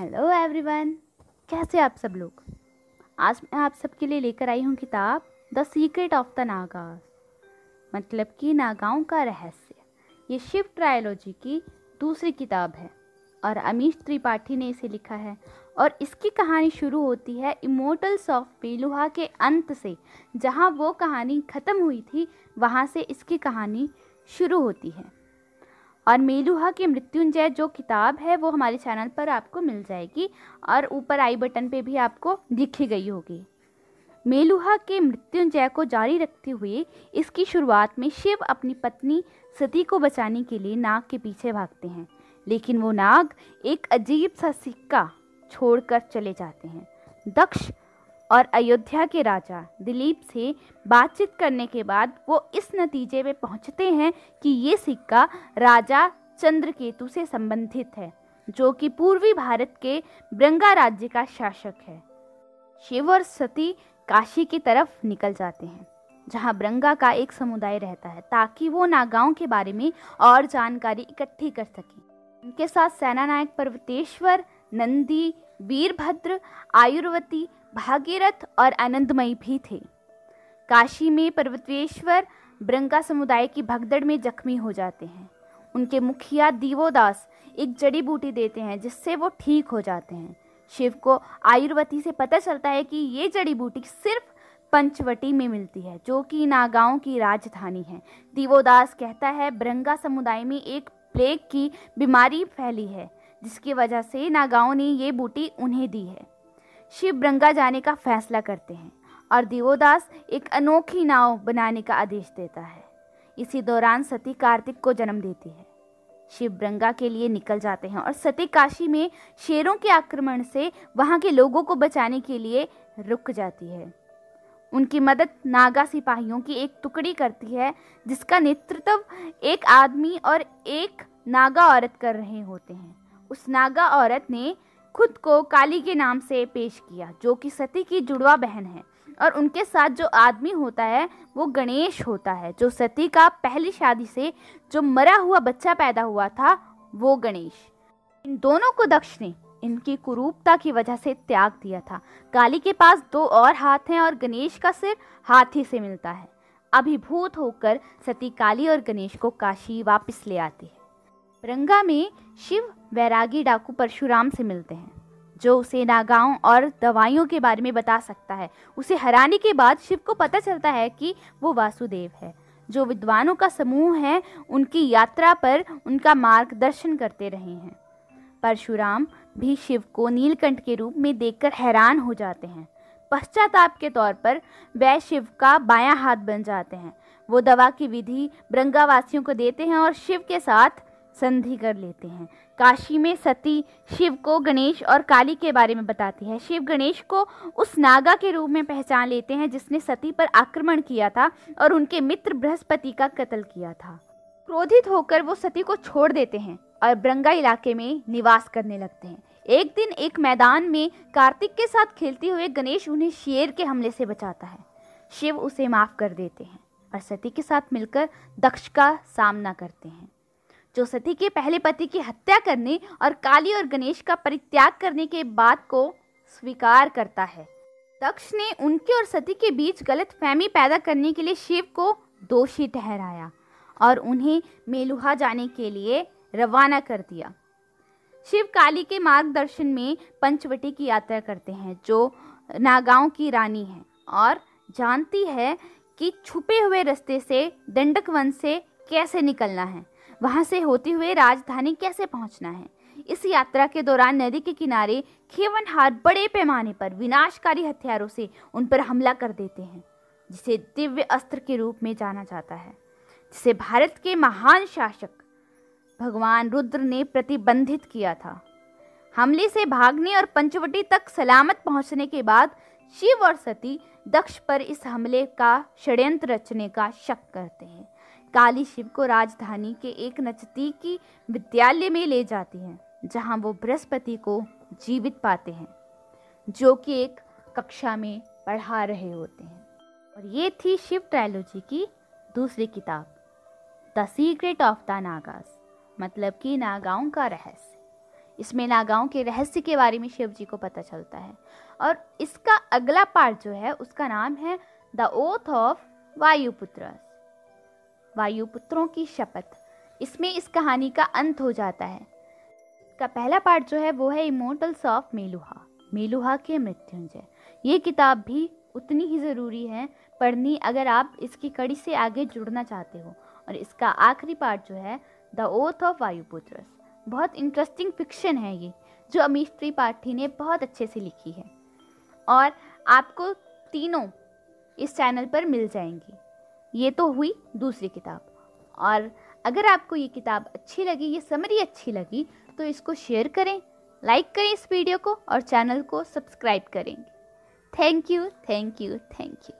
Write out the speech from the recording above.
Hello everyone कैसे आप सब लोग? आज मैं आप सबके लिए लेकर आई हूँ किताब the secret of the Nagas मतलब कि नागाओं का रहस्य। ये शिव ट्रायोलॉजी की दूसरी किताब है और अमीश त्रिपाठी ने इसे लिखा है और इसकी कहानी शुरू होती है इमोटल्स ऑफ़ बेलुहा के अंत से, जहाँ वो कहानी ख़त्म हुई थी, वहाँ से इसकी कहानी शुरू होती है। और मेलुहा के मृत्युंजय जो किताब है वो हमारे चैनल पर आपको मिल जाएगी और ऊपर आई बटन पे भी आपको दिखी गई होगी। मेलुहा के मृत्युंजय को जारी रखते हुए इसकी शुरुआत में शिव अपनी पत्नी सती को बचाने के लिए नाग के पीछे भागते हैं, लेकिन वो नाग एक अजीब सा सिक्का छोड़कर चले जाते हैं। दक्ष और अयोध्या के राजा दिलीप से बातचीत करने के बाद वो इस नतीजे में पहुँचते हैं कि ये सिक्का राजा चंद्रकेतु से संबंधित है, जो कि पूर्वी भारत के ब्रंगा राज्य का शासक है। शिव और सती काशी की तरफ़ निकल जाते हैं, जहाँ ब्रंगा का एक समुदाय रहता है, ताकि वो नागाओं के बारे में और जानकारी इकट्ठी कर सकें। उनके साथ सेना नायक पर्वतेश्वर, नंदी वीरभद्र, आयुर्वती, भागीरथ और आनंदमयी भी थे। काशी में पर्वतेश्वर, ब्रंगा समुदाय की भगदड़ में जख्मी हो जाते हैं। उनके मुखिया दीवोदास एक जड़ी बूटी देते हैं, जिससे वो ठीक हो जाते हैं। शिव को आयुर्वती से पता चलता है कि ये जड़ी बूटी सिर्फ़ पंचवटी में मिलती है, जो कि नागांव की राजधानी है। दीवोदास कहता है, ब्रंगा समुदाय में एक प्लेग की बीमारी फैली है। जिसकी वजह से नागाओं ने ये बूटी उन्हें दी है। शिव ब्रंगा जाने का फैसला करते हैं और दिवोदास एक अनोखी नाव बनाने का आदेश देता है। इसी दौरान सती कार्तिक को जन्म देती है। शिव ब्रंगा के लिए निकल जाते हैं और सती काशी में शेरों के आक्रमण से वहाँ के लोगों को बचाने के लिए रुक जाती है। उनकी मदद नागा सिपाहियों की एक टुकड़ी करती है, जिसका नेतृत्व एक आदमी और एक नागा औरत कर रहे होते हैं। उस नागा औरत ने खुद को काली के नाम से पेश किया, जो कि सती की जुड़वा बहन है। और उनके साथ जो आदमी होता है, वो गणेश होता है, जो सती का पहली शादी से जो मरा हुआ बच्चा पैदा हुआ था, वो गणेश। इन दोनों को दक्ष ने इनकी कुरूपता की वजह से त्याग दिया था। काली के पास दो और हाथ हैं और गणेश का सिर हाथी से मिलता है। अभिभूत होकर सती काली और गणेश को काशी वापस ले आती है। रंगा में शिव वैरागी डाकू परशुराम से मिलते हैं, जो उसे नागाओं और दवाइयों के बारे में बता सकता है। उसे हराने के बाद शिव को पता चलता है कि वो वासुदेव है, जो विद्वानों का समूह है, उनकी यात्रा पर उनका मार्गदर्शन करते रहे हैं। परशुराम भी शिव को नीलकंठ के रूप में देखकर हैरान हो जाते हैं। पश्चाताप के तौर पर वह शिव का बायां हाथ बन जाते हैं। वो दवा की विधि ब्रंगावासियों को देते हैं और शिव के साथ संधि कर लेते हैं। काशी में सती शिव को गणेश और काली के बारे में बताती है। शिव गणेश को उस नागा के रूप में पहचान लेते हैं, जिसने सती पर आक्रमण किया था और उनके मित्र बृहस्पति का कत्ल किया था। क्रोधित होकर वो सती को छोड़ देते हैं और ब्रंगा इलाके में निवास करने लगते हैं। एक दिन एक मैदान में कार्तिक के साथ खेलते हुए गणेश उन्हें शेर के हमले से बचाता है। शिव उसे माफ़ कर देते हैं और सती के साथ मिलकर दक्ष का सामना करते हैं। जो सती के पहले पति की हत्या करने और काली और गणेश का परित्याग करने के बाद को स्वीकार करता है। दक्ष ने उनके और सती के बीच गलत फहमी पैदा करने के लिए शिव को दोषी ठहराया और उन्हें मेलुहा जाने के लिए रवाना कर दिया। शिव काली के मार्गदर्शन में पंचवटी की यात्रा करते हैं, जो नागांव की रानी है और जानती है कि छुपे हुए रास्ते से दंडक वन से कैसे निकलना है। वहाँ से होते हुए राजधानी कैसे पहुँचना है? इस यात्रा के दौरान नदी के किनारे खेवनहार बड़े पैमाने पर विनाशकारी हथियारों से उन पर हमला कर देते हैं, जिसे दिव्य अस्त्र के रूप में जाना जाता है, जिसे भारत के महान शासक भगवान रुद्र ने प्रतिबंधित किया था। हमले से भागने और पंचवटी तक सलामत पहुँचने के बाद शिव और सती दक्ष पर इस हमले का षड्यंत्र रचने का शक करते हैं। काली शिव को राजधानी के एक नजदीकी विद्यालय में ले जाती हैं, जहाँ वो बृहस्पति को जीवित पाते हैं, जो कि एक कक्षा में पढ़ा रहे होते हैं। और ये थी शिव ट्रायोलॉजी की दूसरी किताब, the secret of the Nagas मतलब कि नागाओं का रहस्य। इसमें नागाओं के रहस्य के बारे में शिव जी को पता चलता है। और इसका अगला पार्ट जो है, उसका नाम है द ओथ ऑफ़ वायुपुत्र। वायुपुत्रों की शपथ। इसमें इस कहानी का अंत हो जाता है। का पहला पार्ट जो है वो है इमोटल्स ऑफ़ मेलुहा मेलुहा के मृत्युंजय। ये किताब भी उतनी ही ज़रूरी है, पढ़नी अगर आप इसकी कड़ी से आगे जुड़ना चाहते हो। और इसका आखिरी पार्ट जो है द ओथ ऑफ़ वायुपुत्र बहुत इंटरेस्टिंग फिक्शन है ये, जो अमीश त्रिपाठी ने बहुत अच्छे से लिखी है। और आपको तीनों इस चैनल पर मिल जाएँगी। ये तो हुई दूसरी किताब। और अगर आपको ये किताब अच्छी लगी, ये समरी अच्छी लगी तो इसको शेयर करें, लाइक करें इस वीडियो को और चैनल को सब्सक्राइब करें thank you thank you thank you.